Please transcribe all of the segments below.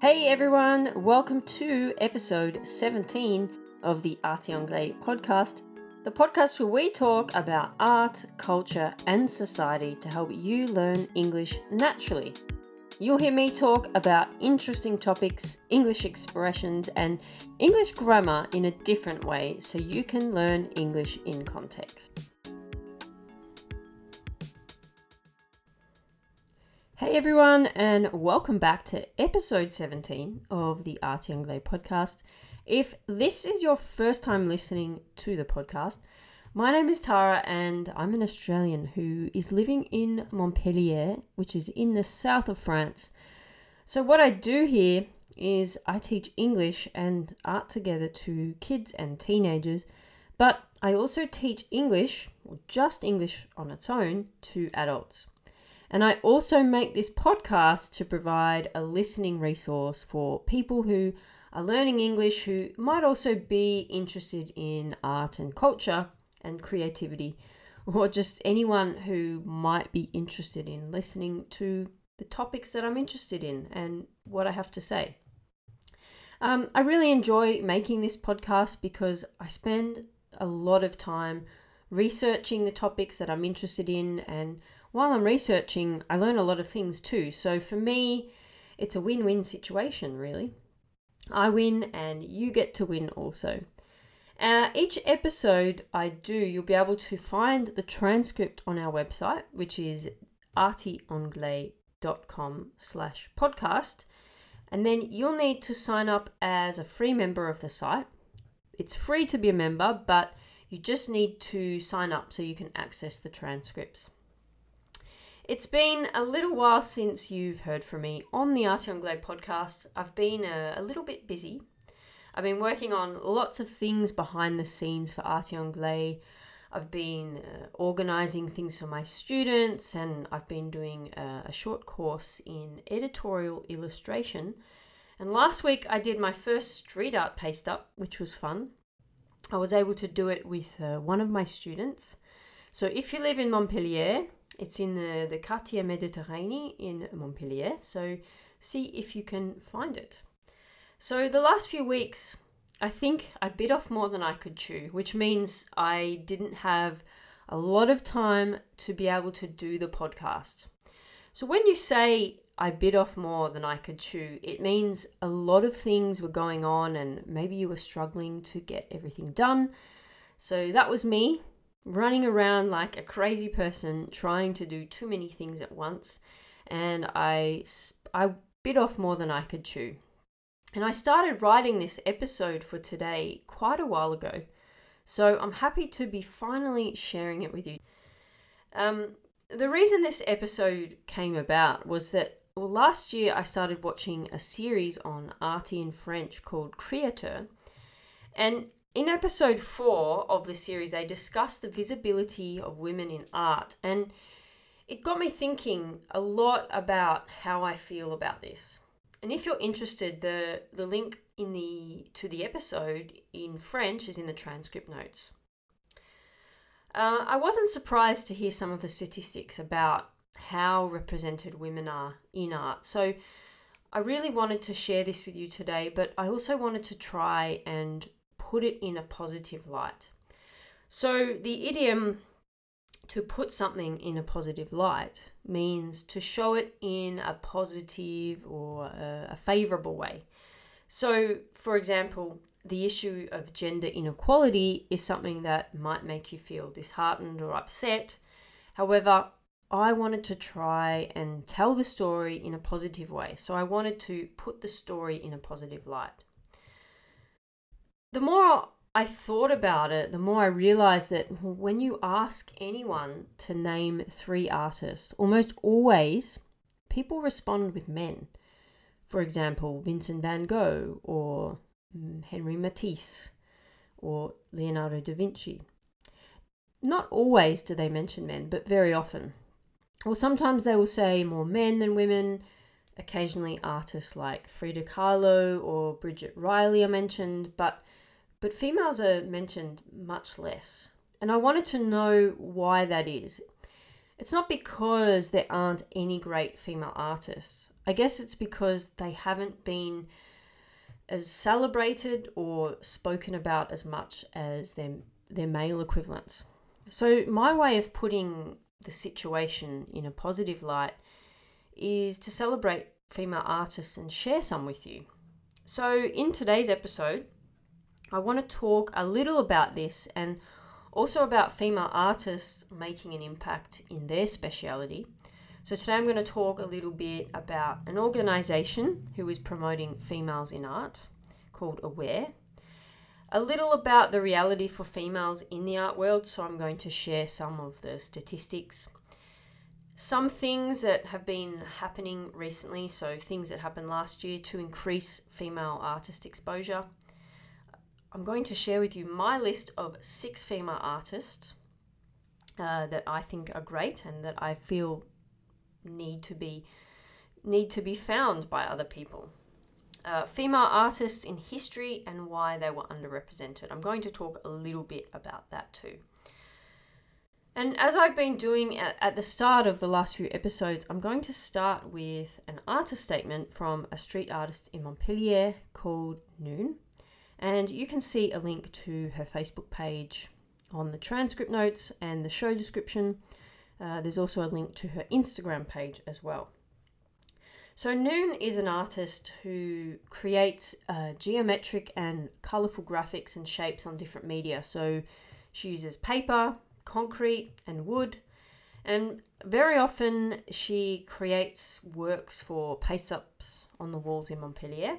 Hey everyone, welcome to episode 17 of the Art Anglais podcast, the podcast where we talk about art, culture, and society to help you learn English naturally. You'll hear me talk about interesting topics, English expressions, and English grammar in a different way so you can learn English in context. Hey everyone, and welcome back to episode 17 of the Art Anglais podcast. If this is your first time listening to the podcast, my name is Tara, and I'm an Australian who is living in Montpellier, which is in the south of France. So, what I do here is I teach English and art together to kids and teenagers, but I also teach English, or just English on its own, to adults. And I also make this podcast to provide a listening resource for people who are learning English who might also be interested in art and culture and creativity, or just anyone who might be interested in listening to the topics that I'm interested in and what I have to say. Um, I really enjoy making this podcast because I spend a lot of time researching the topics that I'm interested in, and while I'm researching, I learn a lot of things too. So for me, it's a win win situation, really. I win, and you get to win also. Uh, each episode I do, you'll be able to find the transcript on our website, which is artyanglais.com slash podcast. And then you'll need to sign up as a free member of the site. It's free to be a member, but you just need to sign up so you can access the transcripts. It's been a little while since you've heard from me on the Art Anglais podcast. I've been a, a little bit busy I've been working on lots of things behind the scenes for Art Anglais. I've been uh, organizing things for my students, and I've been doing a, a short course in editorial illustration. And last week I did my first street art paste up, which was fun. I was able to do it with uh, one of my students. So if you live in Montpellier, it's in the, the Quartier Méditerranée in Montpellier. So see if you can find it. So the last few weeks, I think I bit off more than I could chew, which means I didn't have a lot of time to be able to do the podcast. So when you say I bit off more than I could chew, it means a lot of things were going on and maybe you were struggling to get everything done. So that was me running around like a crazy person trying to do too many things at once and I I bit off more than I could chew. And I started writing this episode for today quite a while ago. So I'm happy to be finally sharing it with you. Um, the reason this episode came about was that well, last year I started watching a series on Arte in French called Créateur. And in episode four of the series, they discuss the visibility of women in art. And it got me thinking a lot about how I feel about this. And if you're interested, the, the link in the to the episode in French is in the transcript notes. Uh, I wasn't surprised to hear some of the statistics about how represented women are in art. So I really wanted to share this with you today, but I also wanted to try and put it in a positive light. So the idiom to put something in a positive light means to show it in a positive or a, a favorable way. So, for example, the issue of gender inequality is something that might make you feel disheartened or upset. However, I wanted to try and tell the story in a positive way. So I wanted to put the story in a positive light. The more I thought about it, the more I realized that when you ask anyone to name three artists, almost always people respond with men. For example, Vincent van Gogh or mm, Henri Matisse or Leonardo da Vinci. Not always do they mention men, but very often. Or sometimes they will say more men than women. Occasionally, artists like Frida Kahlo or Bridget Riley are mentioned, but but females are mentioned much less. And I wanted to know why that is. It's not because there aren't any great female artists. I guess it's because they haven't been as celebrated or spoken about as much as their, their male equivalents. So, my way of putting the situation in a positive light is to celebrate female artists and share some with you. So, in today's episode, I want to talk a little about this and also about female artists making an impact in their speciality. So, today I'm going to talk a little bit about an organization who is promoting females in art called Aware. A little about the reality for females in the art world, so I'm going to share some of the statistics. Some things that have been happening recently, so things that happened last year to increase female artist exposure. I'm going to share with you my list of six female artists uh, that I think are great and that I feel need to be need to be found by other people. Uh, female artists in history and why they were underrepresented. I'm going to talk a little bit about that too. And as I've been doing at, at the start of the last few episodes, I'm going to start with an artist statement from a street artist in Montpellier called Noon. And you can see a link to her Facebook page on the transcript notes and the show description. Uh, there's also a link to her Instagram page as well. So, Noon is an artist who creates uh, geometric and colorful graphics and shapes on different media. So, she uses paper, concrete, and wood. And very often, she creates works for paste ups on the walls in Montpellier.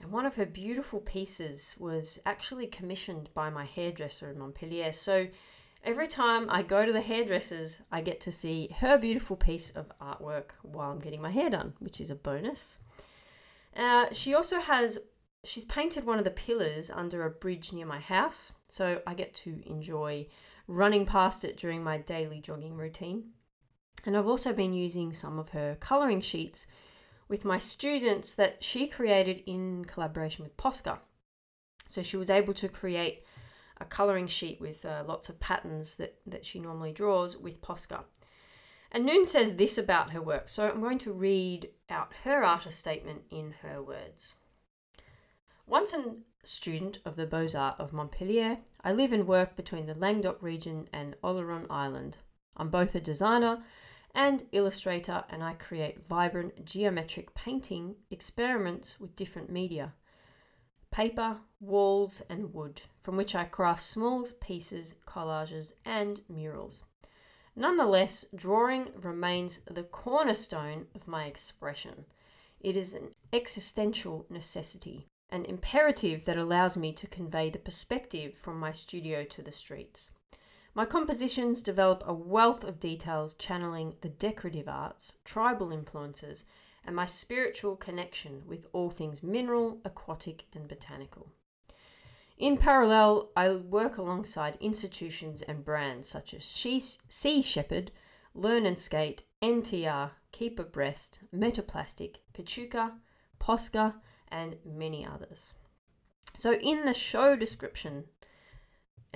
And one of her beautiful pieces was actually commissioned by my hairdresser in Montpellier. So, Every time I go to the hairdressers, I get to see her beautiful piece of artwork while I'm getting my hair done, which is a bonus. Uh, she also has, she's painted one of the pillars under a bridge near my house, so I get to enjoy running past it during my daily jogging routine. And I've also been using some of her colouring sheets with my students that she created in collaboration with Posca. So she was able to create a colouring sheet with uh, lots of patterns that, that she normally draws with Posca. And Noon says this about her work, so I'm going to read out her artist statement in her words. Once a student of the Beaux Arts of Montpellier, I live and work between the Languedoc region and Oléron Island. I'm both a designer and illustrator, and I create vibrant geometric painting experiments with different media paper, walls, and wood, from which I craft small pieces, collages, and murals. Nonetheless, drawing remains the cornerstone of my expression. It is an existential necessity, an imperative that allows me to convey the perspective from my studio to the streets. My compositions develop a wealth of details channeling the decorative arts, tribal influences, and my spiritual connection with all things mineral, aquatic, and botanical. In parallel, I work alongside institutions and brands such as Sea Shepherd, Learn and Skate, NTR, Keep Abreast, Metaplastic, Kachuka, Posca, and many others. So, in the show description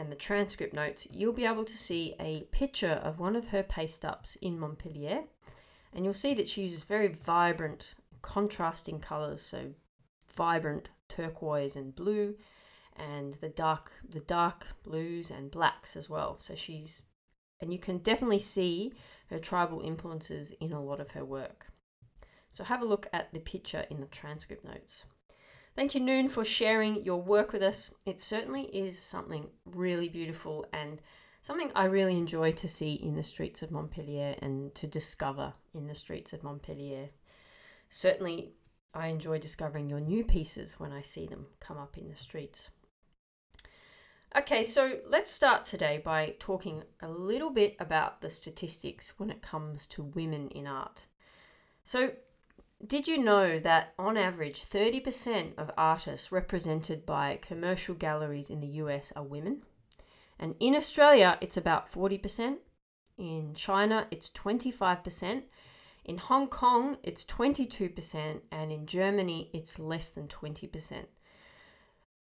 and the transcript notes, you'll be able to see a picture of one of her paste ups in Montpellier and you'll see that she uses very vibrant, contrasting colours, so vibrant turquoise and blue, and the dark the dark blues and blacks as well. So she's and you can definitely see her tribal influences in a lot of her work. So have a look at the picture in the transcript notes. Thank you, Noon, for sharing your work with us. It certainly is something really beautiful and something I really enjoy to see in the streets of Montpellier and to discover in the streets of Montpellier. Certainly, I enjoy discovering your new pieces when I see them come up in the streets. Okay, so let's start today by talking a little bit about the statistics when it comes to women in art. So, did you know that on average 30% of artists represented by commercial galleries in the US are women? And in Australia, it's about 40%. In China, it's 25%. In Hong Kong, it's 22%. And in Germany, it's less than 20%.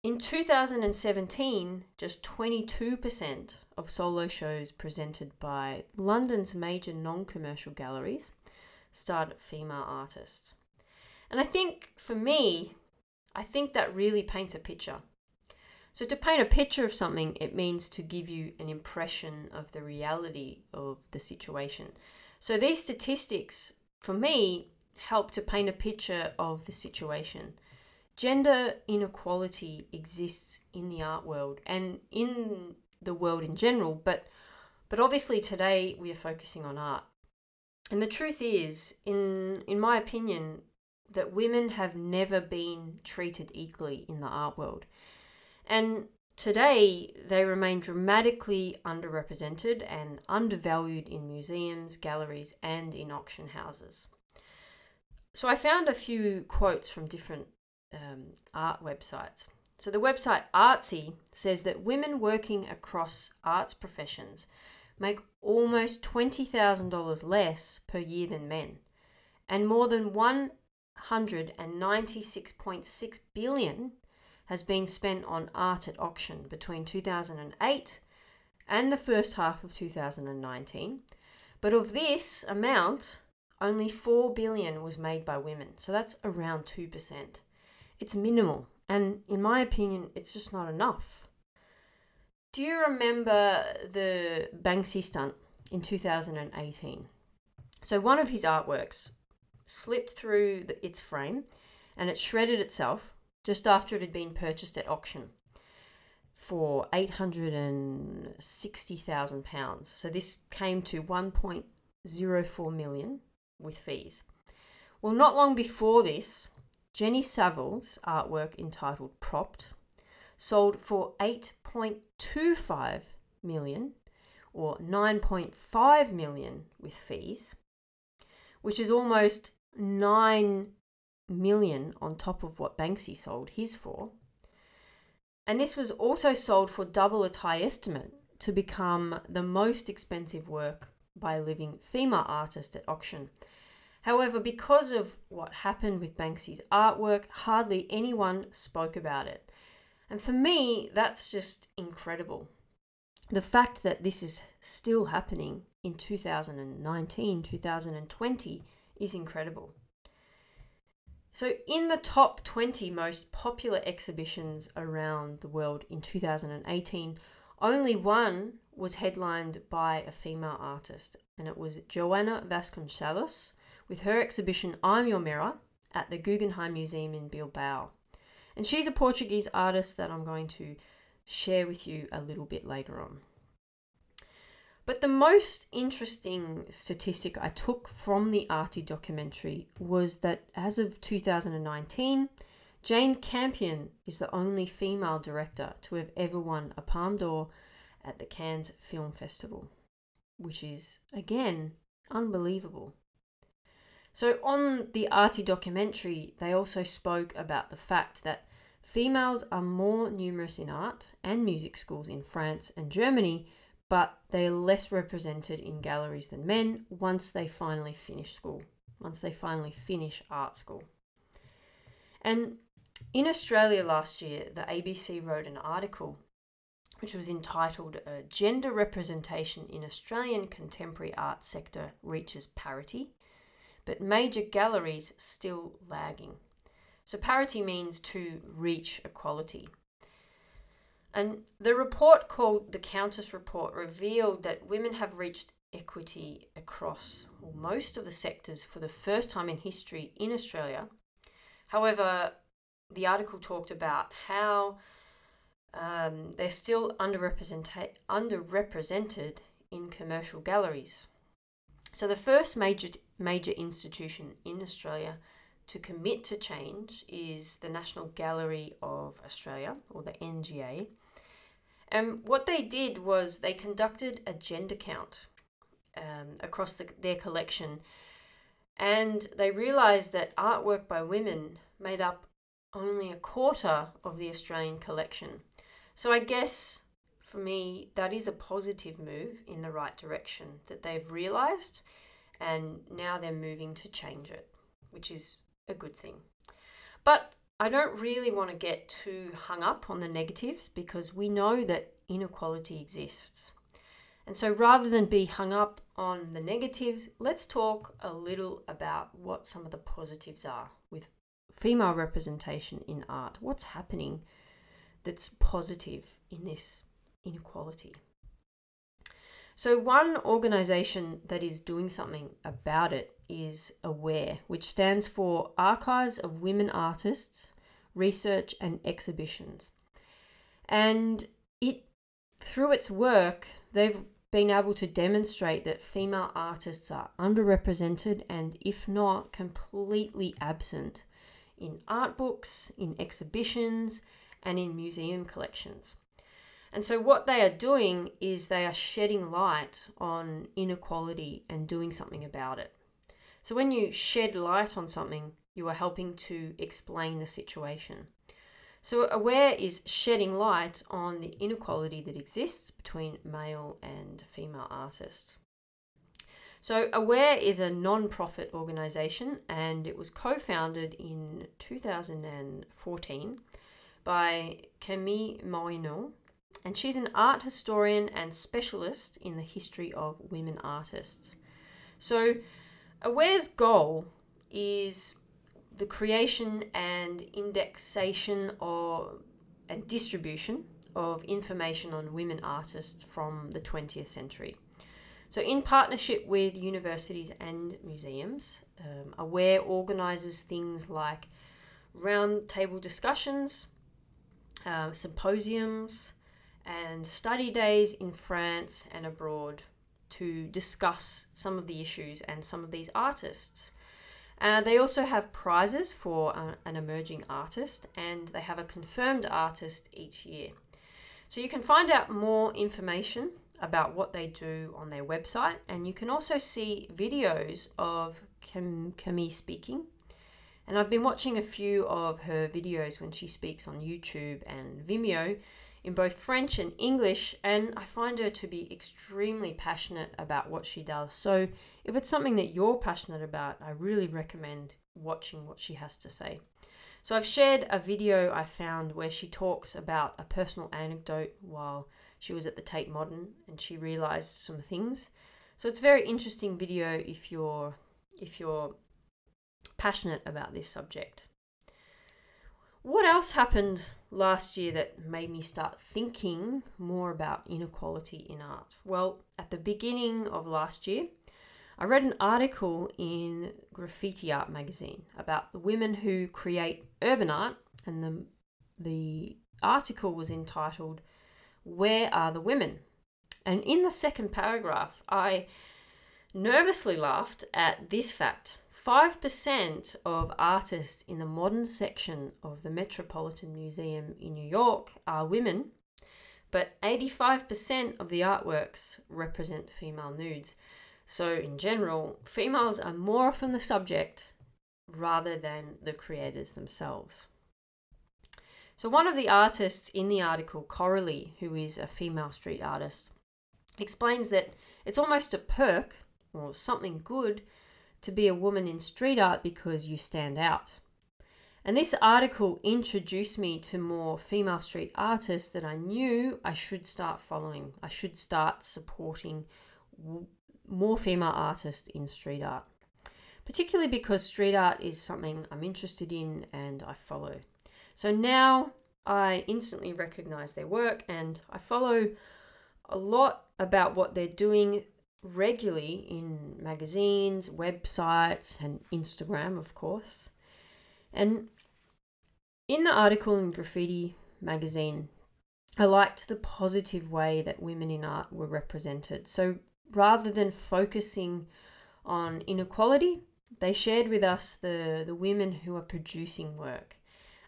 In 2017, just 22% of solo shows presented by London's major non commercial galleries, starred female artists. And I think for me, I think that really paints a picture. So, to paint a picture of something, it means to give you an impression of the reality of the situation. So, these statistics, for me, help to paint a picture of the situation. Gender inequality exists in the art world and in the world in general, but but obviously today we are focusing on art. And the truth is, in in my opinion, that women have never been treated equally in the art world. And today they remain dramatically underrepresented and undervalued in museums, galleries, and in auction houses. So I found a few quotes from different um, art websites. So the website Artsy says that women working across arts professions make almost $20,000 less per year than men, and more than 196.6 billion has been spent on art at auction between 2008 and the first half of 2019. But of this amount, only 4 billion was made by women. So that's around 2%. It's minimal, and in my opinion, it's just not enough. Do you remember the Banksy stunt in 2018? So one of his artworks slipped through the, its frame and it shredded itself just after it had been purchased at auction for £860,000. So this came to 1.04 million with fees. Well, not long before this, Jenny Saville's artwork entitled Propped sold for 8.25 million or 9.5 million with fees, which is almost 9 million on top of what Banksy sold his for. And this was also sold for double its high estimate to become the most expensive work by a living female artist at auction. However, because of what happened with Banksy's artwork, hardly anyone spoke about it. And for me, that's just incredible. The fact that this is still happening in 2019, 2020 is incredible. So, in the top 20 most popular exhibitions around the world in 2018, only one was headlined by a female artist, and it was Joana Vasconcelos with her exhibition I'm Your Mirror at the Guggenheim Museum in Bilbao. And she's a Portuguese artist that I'm going to share with you a little bit later on. But the most interesting statistic I took from the Arte documentary was that as of 2019, Jane Campion is the only female director to have ever won a Palme d'Or at the Cannes Film Festival, which is, again, unbelievable. So, on the Arte documentary, they also spoke about the fact that females are more numerous in art and music schools in France and Germany but they are less represented in galleries than men once they finally finish school, once they finally finish art school. And in Australia last year, the ABC wrote an article which was entitled uh, Gender Representation in Australian Contemporary Art Sector Reaches Parity, but Major Galleries Still Lagging. So, parity means to reach equality. And the report called the Countess Report revealed that women have reached equity across most of the sectors for the first time in history in Australia. However, the article talked about how um, they're still underrepresented, underrepresented in commercial galleries. So, the first major, major institution in Australia to commit to change is the National Gallery of Australia, or the NGA, and what they did was they conducted a gender count um, across the, their collection, and they realized that artwork by women made up only a quarter of the Australian collection. So I guess for me, that is a positive move in the right direction that they've realized, and now they're moving to change it, which is a good thing. But I don't really want to get too hung up on the negatives because we know that inequality exists. And so rather than be hung up on the negatives, let's talk a little about what some of the positives are with female representation in art. What's happening that's positive in this inequality? So, one organization that is doing something about it is AWARE, which stands for Archives of Women Artists, Research and Exhibitions. And it, through its work, they've been able to demonstrate that female artists are underrepresented and, if not, completely absent in art books, in exhibitions, and in museum collections. And so, what they are doing is they are shedding light on inequality and doing something about it. So, when you shed light on something, you are helping to explain the situation. So, AWARE is shedding light on the inequality that exists between male and female artists. So, AWARE is a non profit organisation and it was co founded in 2014 by Camille Morineau, and she's an art historian and specialist in the history of women artists. So, Aware's goal is the creation and indexation or and distribution of information on women artists from the 20th century. So, in partnership with universities and museums, um, Aware organises things like roundtable discussions, uh, symposiums, and study days in France and abroad to discuss some of the issues and some of these artists. Uh, they also have prizes for uh, an emerging artist and they have a confirmed artist each year. So you can find out more information about what they do on their website and you can also see videos of Cam- Camille speaking. And I've been watching a few of her videos when she speaks on YouTube and Vimeo in both French and English, and I find her to be extremely passionate about what she does. So, if it's something that you're passionate about, I really recommend watching what she has to say. So, I've shared a video I found where she talks about a personal anecdote while she was at the Tate Modern and she realized some things. So, it's a very interesting video if you're if you're passionate about this subject. What else happened last year that made me start thinking more about inequality in art? Well, at the beginning of last year, I read an article in Graffiti Art magazine about the women who create urban art, and the, the article was entitled, Where Are the Women? And in the second paragraph, I nervously laughed at this fact 5% of artists in the modern section of the Metropolitan Museum in New York are women, but 85% of the artworks represent female nudes. So, in general, females are more often the subject rather than the creators themselves. So, one of the artists in the article, Coralie, who is a female street artist, explains that it's almost a perk or something good to be a woman in street art because you stand out. And this article introduced me to more female street artists that I knew I should start following. I should start supporting more female artists in street art, particularly because street art is something I'm interested in and I follow. So now I instantly recognize their work and I follow a lot about what they're doing regularly in magazines, websites, and Instagram, of course. And in the article in Graffiti magazine, I liked the positive way that women in art were represented. So rather than focusing on inequality, they shared with us the, the women who are producing work.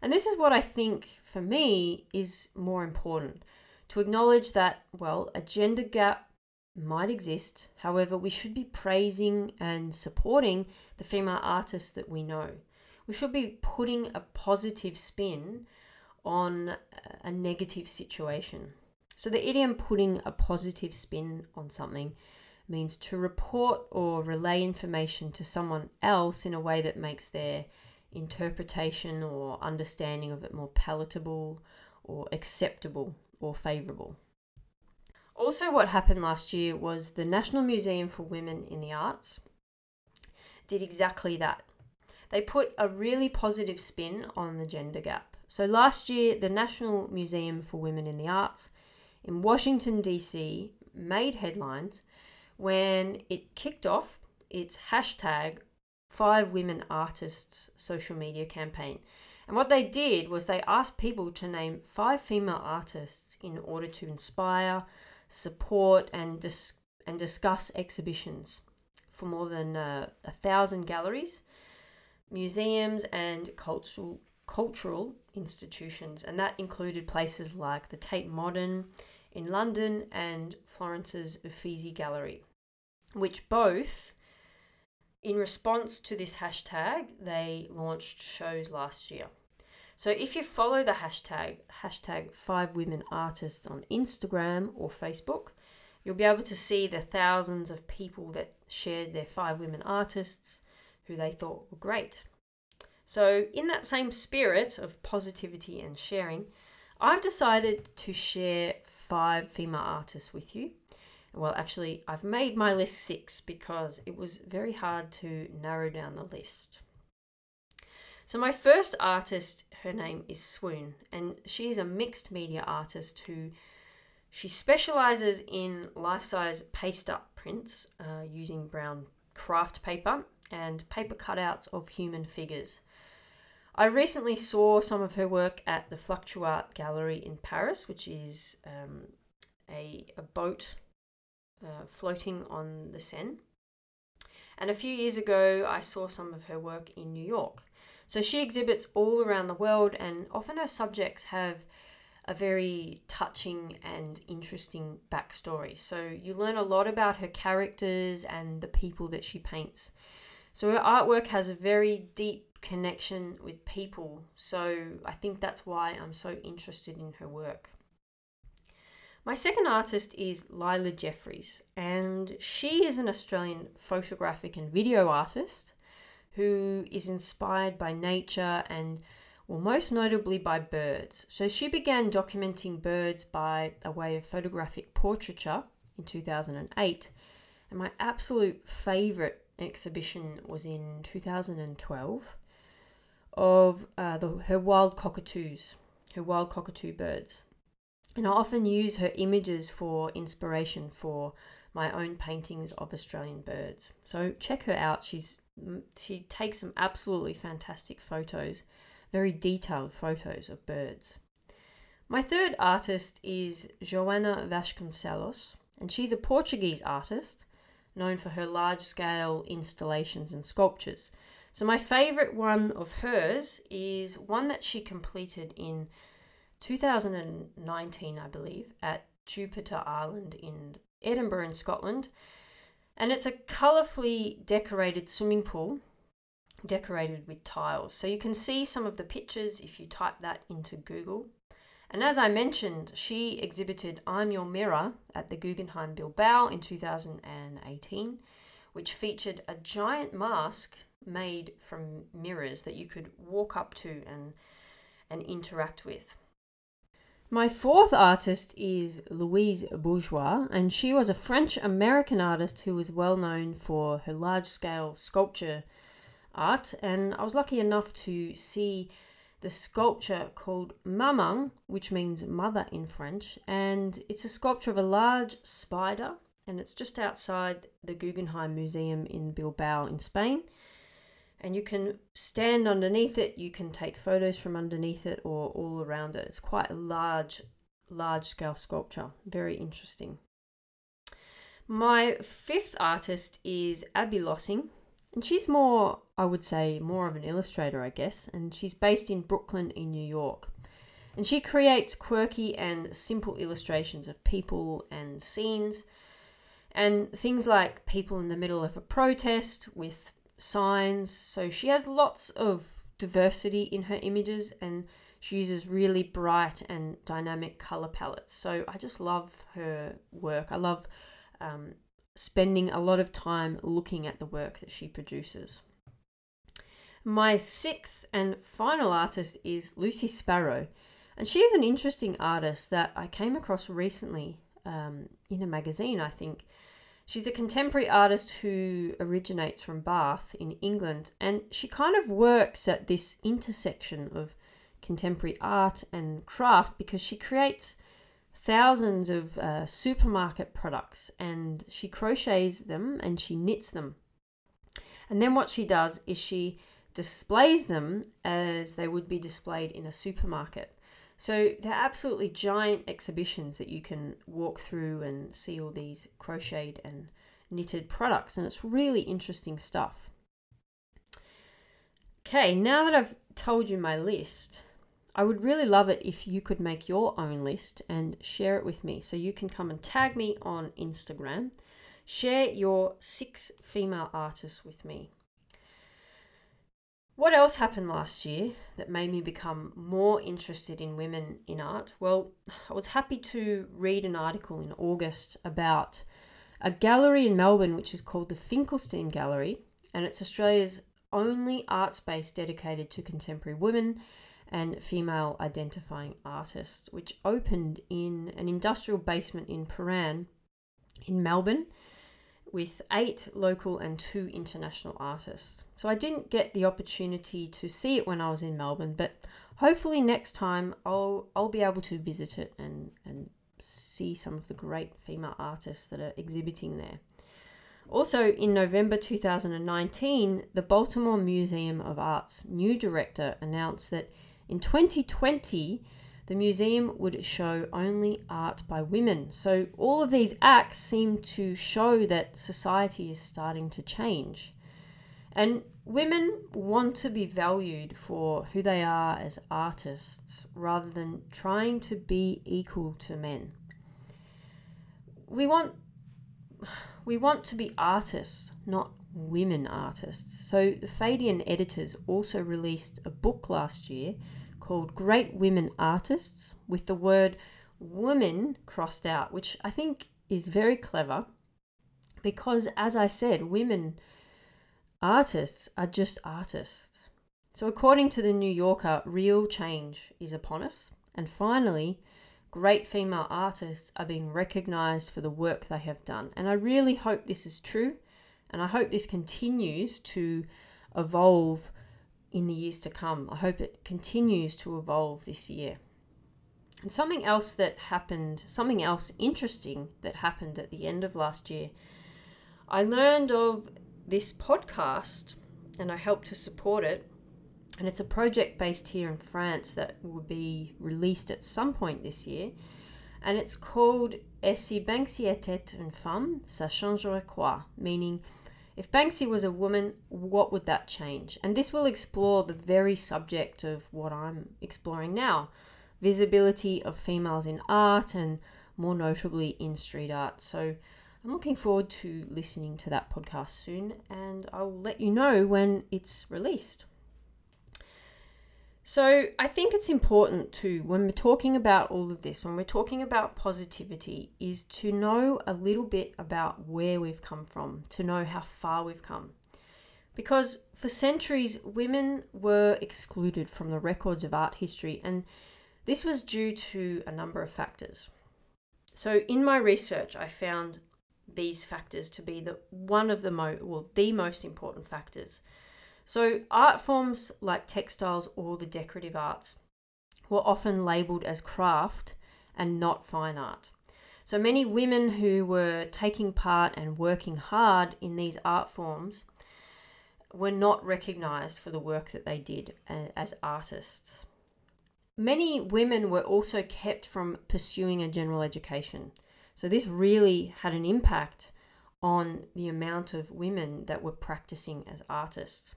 And this is what I think for me is more important to acknowledge that, well, a gender gap might exist. However, we should be praising and supporting the female artists that we know. We should be putting a positive spin on uh, a negative situation. So, the idiom putting a positive spin on something means to report or relay information to someone else in a way that makes their interpretation or understanding of it more palatable or acceptable or favorable. Also, what happened last year was the National Museum for Women in the Arts did exactly that. They put a really positive spin on the gender gap. So, last year, the National Museum for Women in the Arts in Washington, D.C., made headlines when it kicked off its hashtag Five Women Artists social media campaign. And what they did was they asked people to name five female artists in order to inspire, support, and, dis- and discuss exhibitions for more than uh, a thousand galleries, museums, and cultural cultural institutions, and that included places like the Tate Modern in London and Florence's Uffizi Gallery, which both, in response to this hashtag, they launched shows last year. So if you follow the hashtag hashtag five women artists on Instagram or Facebook, you'll be able to see the thousands of people that shared their five women artists who they thought were great. So, in that same spirit of positivity and sharing, I've decided to share five female artists with you. Well, actually, I've made my list six because it was very hard to narrow down the list. So, my first artist, her name is Swoon, and she is a mixed media artist who she specializes in life size paste up prints uh, using brown craft paper and paper cutouts of human figures. I recently saw some of her work at the Fluctuart Gallery in Paris, which is um, a, a boat uh, floating on the Seine. And a few years ago, I saw some of her work in New York. So she exhibits all around the world, and often her subjects have a very touching and interesting backstory. So you learn a lot about her characters and the people that she paints. So her artwork has a very deep connection with people. So I think that's why I'm so interested in her work. My second artist is Leila Jeffreys, and she is an Australian photographic and video artist who is inspired by nature and, well, most notably by birds. So she began documenting birds by a way of photographic portraiture in 2008, and my absolute favourite exhibition was in 2012 of uh, the, her wild cockatoos, her wild cockatoo birds. And I often use her images for inspiration for my own paintings of Australian birds. So check her out. She's she takes some absolutely fantastic photos, very detailed photos of birds. My third artist is Joana Vasconcelos, and she's a Portuguese artist known for her large scale installations and sculptures. So, my favourite one of hers is one that she completed in 2019, I believe, at Jupiter Artland in Edinburgh, in Scotland. And it's a colourfully decorated swimming pool decorated with tiles. So you can see some of the pictures if you type that into Google. And as I mentioned, she exhibited I'm Your Mirror at the Guggenheim Bilbao in 2018, which featured a giant mask made from mirrors that you could walk up to and and interact with. My fourth artist is Louise Bourgeois, and she was a French American artist who was well known for her large scale sculpture art. And I was lucky enough to see the sculpture called Maman, which means mother in French. And it's a sculpture of a large spider, and it's just outside the Guggenheim Museum in Bilbao, in Spain and you can stand underneath it you can take photos from underneath it or all around it. It's quite a large large scale sculpture. Very interesting. My fifth artist is Abbey Lossing. And she's more i would say more of an illustrator i guess. And she's based in brooklyn in new york. And she creates quirky and simple illustrations of people and scenes. And things like people in the middle of a protest with signs. So she has lots of diversity in her images and she uses really bright and dynamic color palettes. So I just love her work. I love um, spending a lot of time looking at the work that she produces. My sixth and final artist is Lucy Sparrow, and she is an interesting artist that I came across recently um, in a magazine, I think. She's a contemporary artist who originates from Bath in England, and she kind of works at this intersection of contemporary art and craft because she creates thousands of uh, supermarket products and she crochets them and she knits them. And then what she does is she displays them as they would be displayed in a supermarket. So they're absolutely giant exhibitions that you can walk through and see all these crocheted and knitted products, and it's really interesting stuff. Okay, now that I've told you my list, I would really love it if you could make your own list and share it with me. So you can come and tag me on Instagram. Share your six female artists with me. What else happened last year that made me become more interested in women in art? Well, I was happy to read an article in August about a gallery in Melbourne which is called the Finkelstein Gallery, and it's Australia's only art space dedicated to contemporary women and female identifying artists, which opened in an industrial basement in Prahran in Melbourne with eight local and two international artists. So I didn't get the opportunity to see it when I was in Melbourne, but hopefully next time I'll I'll be able to visit it and, and see some of the great female artists that are exhibiting there. Also, in November 2019, the Baltimore Museum of Art's new director announced that in 2020, the museum would show only art by women. So all of these acts seem to show that society is starting to change. And women want to be valued for who they are as artists rather than trying to be equal to men. We want we want to be artists, not women artists. So the Phaidon editors also released a book last year called Great Women Artists with the word women crossed out, which I think is very clever because, as I said, women artists are just artists. So, according to the New Yorker, real change is upon us. And finally, great female artists are being recognized for the work they have done. And I really hope this is true. And I hope this continues to evolve in the years to come. I hope it continues to evolve this year. And something else that happened, something else interesting that happened at the end of last year, I learned of this podcast and I helped to support it. And it's a project based here in France that will be released at some point this year. And it's called Et si Banksy était une femme, ça changerait quoi? Meaning, if Banksy was a woman, what would that change? And this will explore the very subject of what I'm exploring now visibility of females in art and more notably in street art. So I'm looking forward to listening to that podcast soon and I'll let you know when it's released. So, I think it's important to, when we're talking about all of this, when we're talking about positivity, is to know a little bit about where we've come from, to know how far we've come. Because for centuries, women were excluded from the records of art history, and this was due to a number of factors. So, in my research, I found these factors to be the one of the mo well the most important factors so, art forms like textiles or the decorative arts were often labelled as craft and not fine art. So, many women who were taking part and working hard in these art forms were not recognised for the work that they did as artists. Many women were also kept from pursuing a general education. So, this really had an impact on the amount of women that were practicing as artists.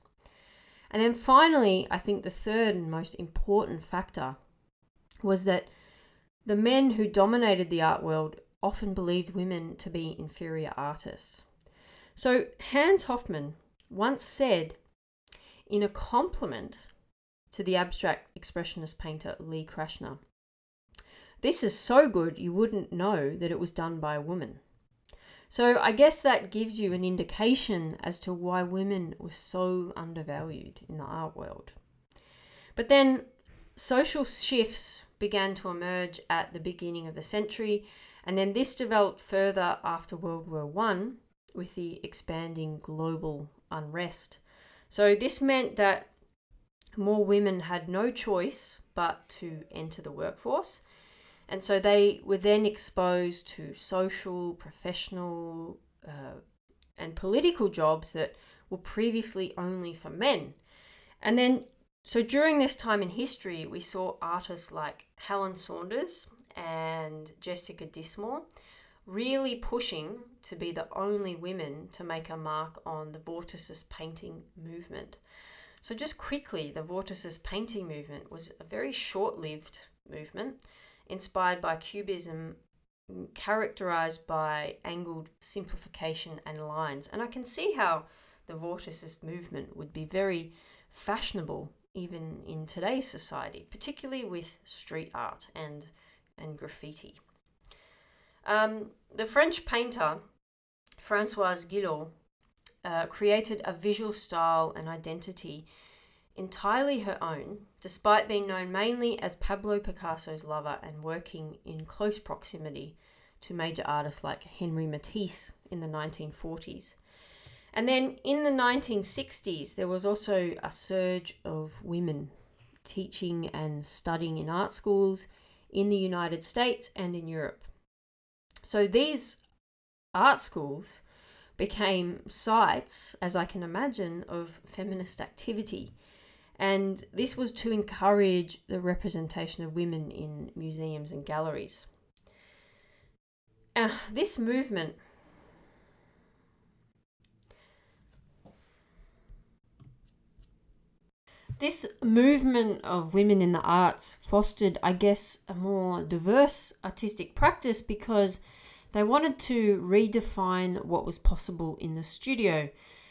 And then finally, I think the third and most important factor was that the men who dominated the art world often believed women to be inferior artists. So Hans Hofmann once said, in a compliment to the abstract expressionist painter Lee Krasner, This is so good you wouldn't know that it was done by a woman. So I guess that gives you an indication as to why women were so undervalued in the art world. But then social shifts began to emerge at the beginning of the century, And then this developed further after World War One with the expanding global unrest. So this meant that more women had no choice but to enter the workforce. And so they were then exposed to social, professional, uh, and political jobs that were previously only for men. And then, so during this time in history, we saw artists like Helen Saunders and Jessica Dismorr really pushing to be the only women to make a mark on the Vorticist painting movement. So, just quickly, the Vorticist painting movement was a very short lived movement inspired by Cubism, characterized by angled simplification and lines. And I can see how the Vorticist movement would be very fashionable even in today's society, particularly with street art and, and graffiti. Um, the French painter Francoise Gilot uh, created a visual style and identity entirely her own, despite being known mainly as Pablo Picasso's lover and working in close proximity to major artists like Henri Matisse in the 1940s. And then in the 1960s, there was also a surge of women teaching and studying in art schools in the United States and in Europe. So these art schools became sites, as I can imagine, of feminist activity. And this was to encourage the representation of women in museums and galleries. Uh, this movement this movement of women in the arts fostered, I guess, a more diverse artistic practice because they wanted to redefine what was possible in the studio.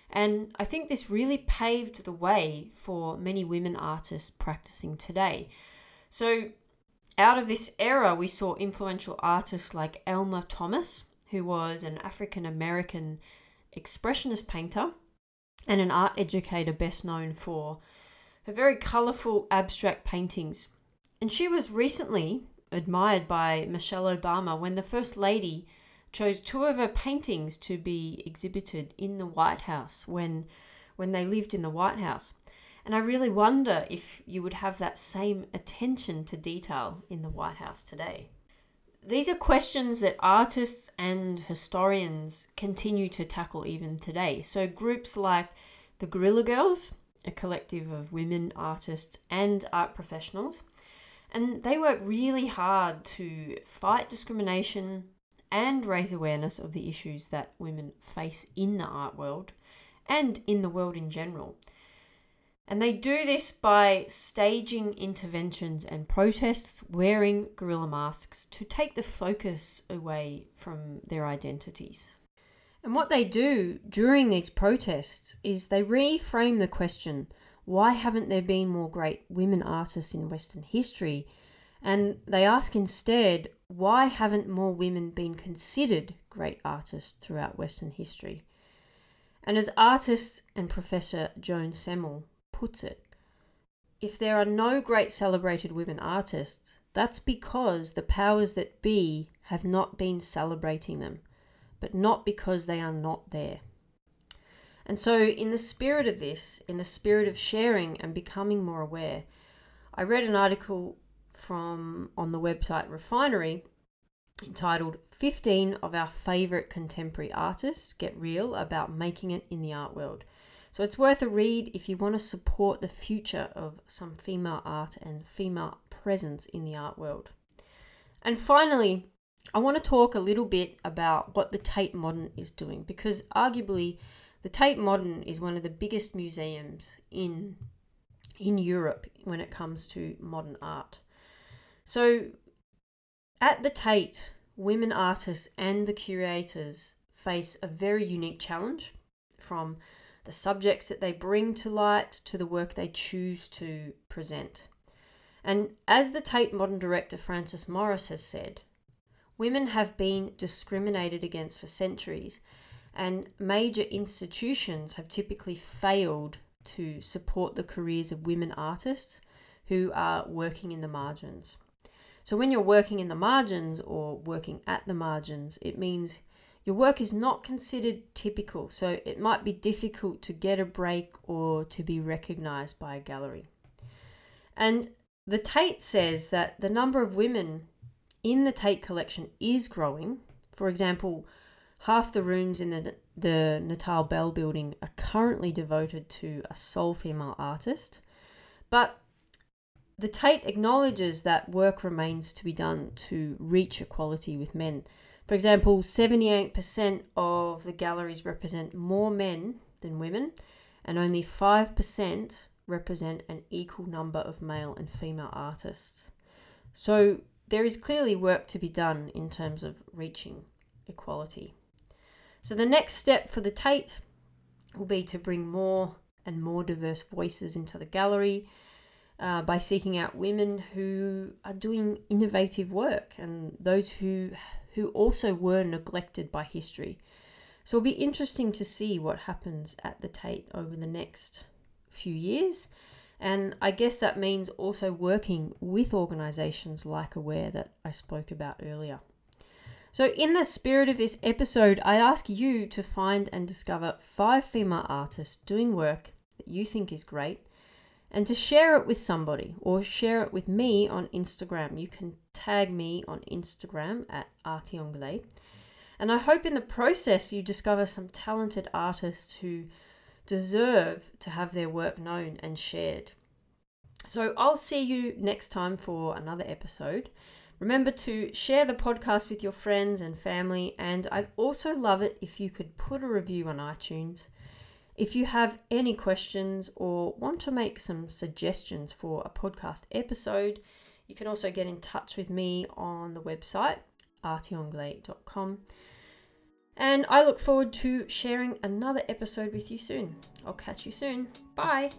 And I think this really paved the way for many women artists practicing today. So, out of this era, we saw influential artists like Alma Thomas, who was an African American expressionist painter and an art educator best known for her very colourful abstract paintings. And she was recently admired by Michelle Obama when the First Lady chose two of her paintings to be exhibited in the White House when when they lived in the White House. And I really wonder if you would have that same attention to detail in the White House today. These are questions that artists and historians continue to tackle even today. So, groups like the Guerrilla Girls, a collective of women artists and art professionals, and they work really hard to fight discrimination, and raise awareness of the issues that women face in the art world and in the world in general. And they do this by staging interventions and protests, wearing gorilla masks to take the focus away from their identities. And what they do during these protests is they reframe the question why haven't there been more great women artists in Western history? And they ask instead, why haven't more women been considered great artists throughout Western history? And as artist and Professor Joan Semmel puts it, if there are no great celebrated women artists, that's because the powers that be have not been celebrating them, but not because they are not there. And so, in the spirit of this, in the spirit of sharing and becoming more aware, I read an article from on the website Refinery entitled 15 of our favorite contemporary artists get real about making it in the art world. So it's worth a read if you want to support the future of some female art and female presence in the art world. And finally, I want to talk a little bit about what the Tate Modern is doing because arguably the Tate Modern is one of the biggest museums in in Europe when it comes to modern art. So at the Tate, women artists and the curators face a very unique challenge from the subjects that they bring to light to the work they choose to present. And as the Tate Modern director Frances Morris has said, women have been discriminated against for centuries, and major institutions have typically failed to support the careers of women artists who are working in the margins. So when you're working in the margins or working at the margins, it means your work is not considered typical, so it might be difficult to get a break or to be recognized by a gallery. And the Tate says that the number of women in the Tate collection is growing. For example, half the rooms in the, the Natalie Bell building are currently devoted to a sole female artist. But the Tate acknowledges that work remains to be done to reach equality with men. For example, 78% of the galleries represent more men than women, and only 5% represent an equal number of male and female artists. So there is clearly work to be done in terms of reaching equality. So the next step for the Tate will be to bring more and more diverse voices into the gallery uh, by seeking out women who are doing innovative work and those who who also were neglected by history. So it'll be interesting to see what happens at the Tate over the next few years. And I guess that means also working with organizations like Aware that I spoke about earlier. So, in the spirit of this episode, I ask you to find and discover five female artists doing work that you think is great and to share it with somebody or share it with me on Instagram. You can tag me on Instagram at Artie And I hope in the process you discover some talented artists who deserve to have their work known and shared. So I'll see you next time for another episode. Remember to share the podcast with your friends and family, and I'd also love it if you could put a review on iTunes. If you have any questions or want to make some suggestions for a podcast episode, you can also get in touch with me on the website artionglade.com. And I look forward to sharing another episode with you soon. I'll catch you soon. Bye.